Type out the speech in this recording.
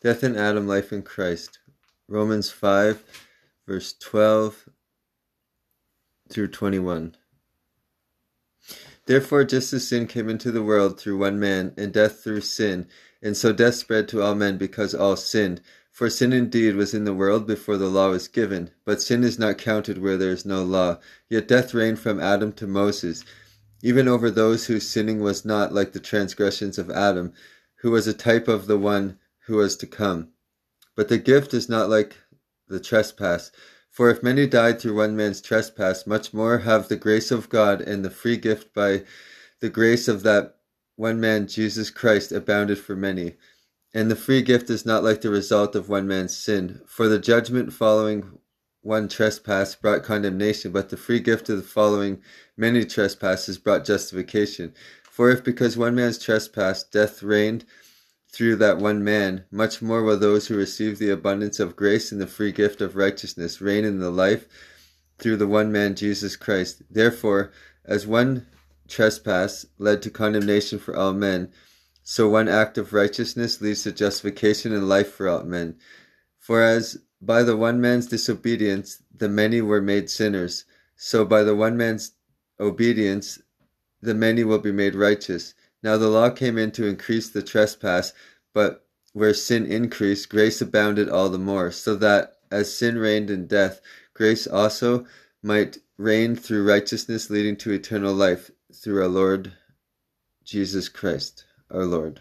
Death in Adam, life in Christ. Romans 5, verse 12 through 21. Therefore, just as sin came into the world through one man, and death through sin, and so death spread to all men because all sinned. For sin indeed was in the world before the law was given, but sin is not counted where there is no law. Yet death reigned from Adam to Moses, even over those whose sinning was not like the transgressions of Adam, who was a type of the one who was to come. But the gift is not like the trespass. For if many died through one man's trespass, much more have the grace of God and the free gift by the grace of that one man, Jesus Christ, abounded for many. And the free gift is not like the result of one man's sin. For the judgment following one trespass brought condemnation, but the free gift of the following many trespasses brought justification. For if because one man's trespass death reigned through that one man, much more will those who receive the abundance of grace and the free gift of righteousness reign in the life through the one man Jesus Christ. Therefore, as one trespass led to condemnation for all men, so one act of righteousness leads to justification and life for all men. For as by the one man's disobedience the many were made sinners, so by the one man's obedience the many will be made righteous. Now the law came in to increase the trespass, but where sin increased, grace abounded all the more, so that as sin reigned in death, grace also might reign through righteousness leading to eternal life through our Lord Jesus Christ our Lord.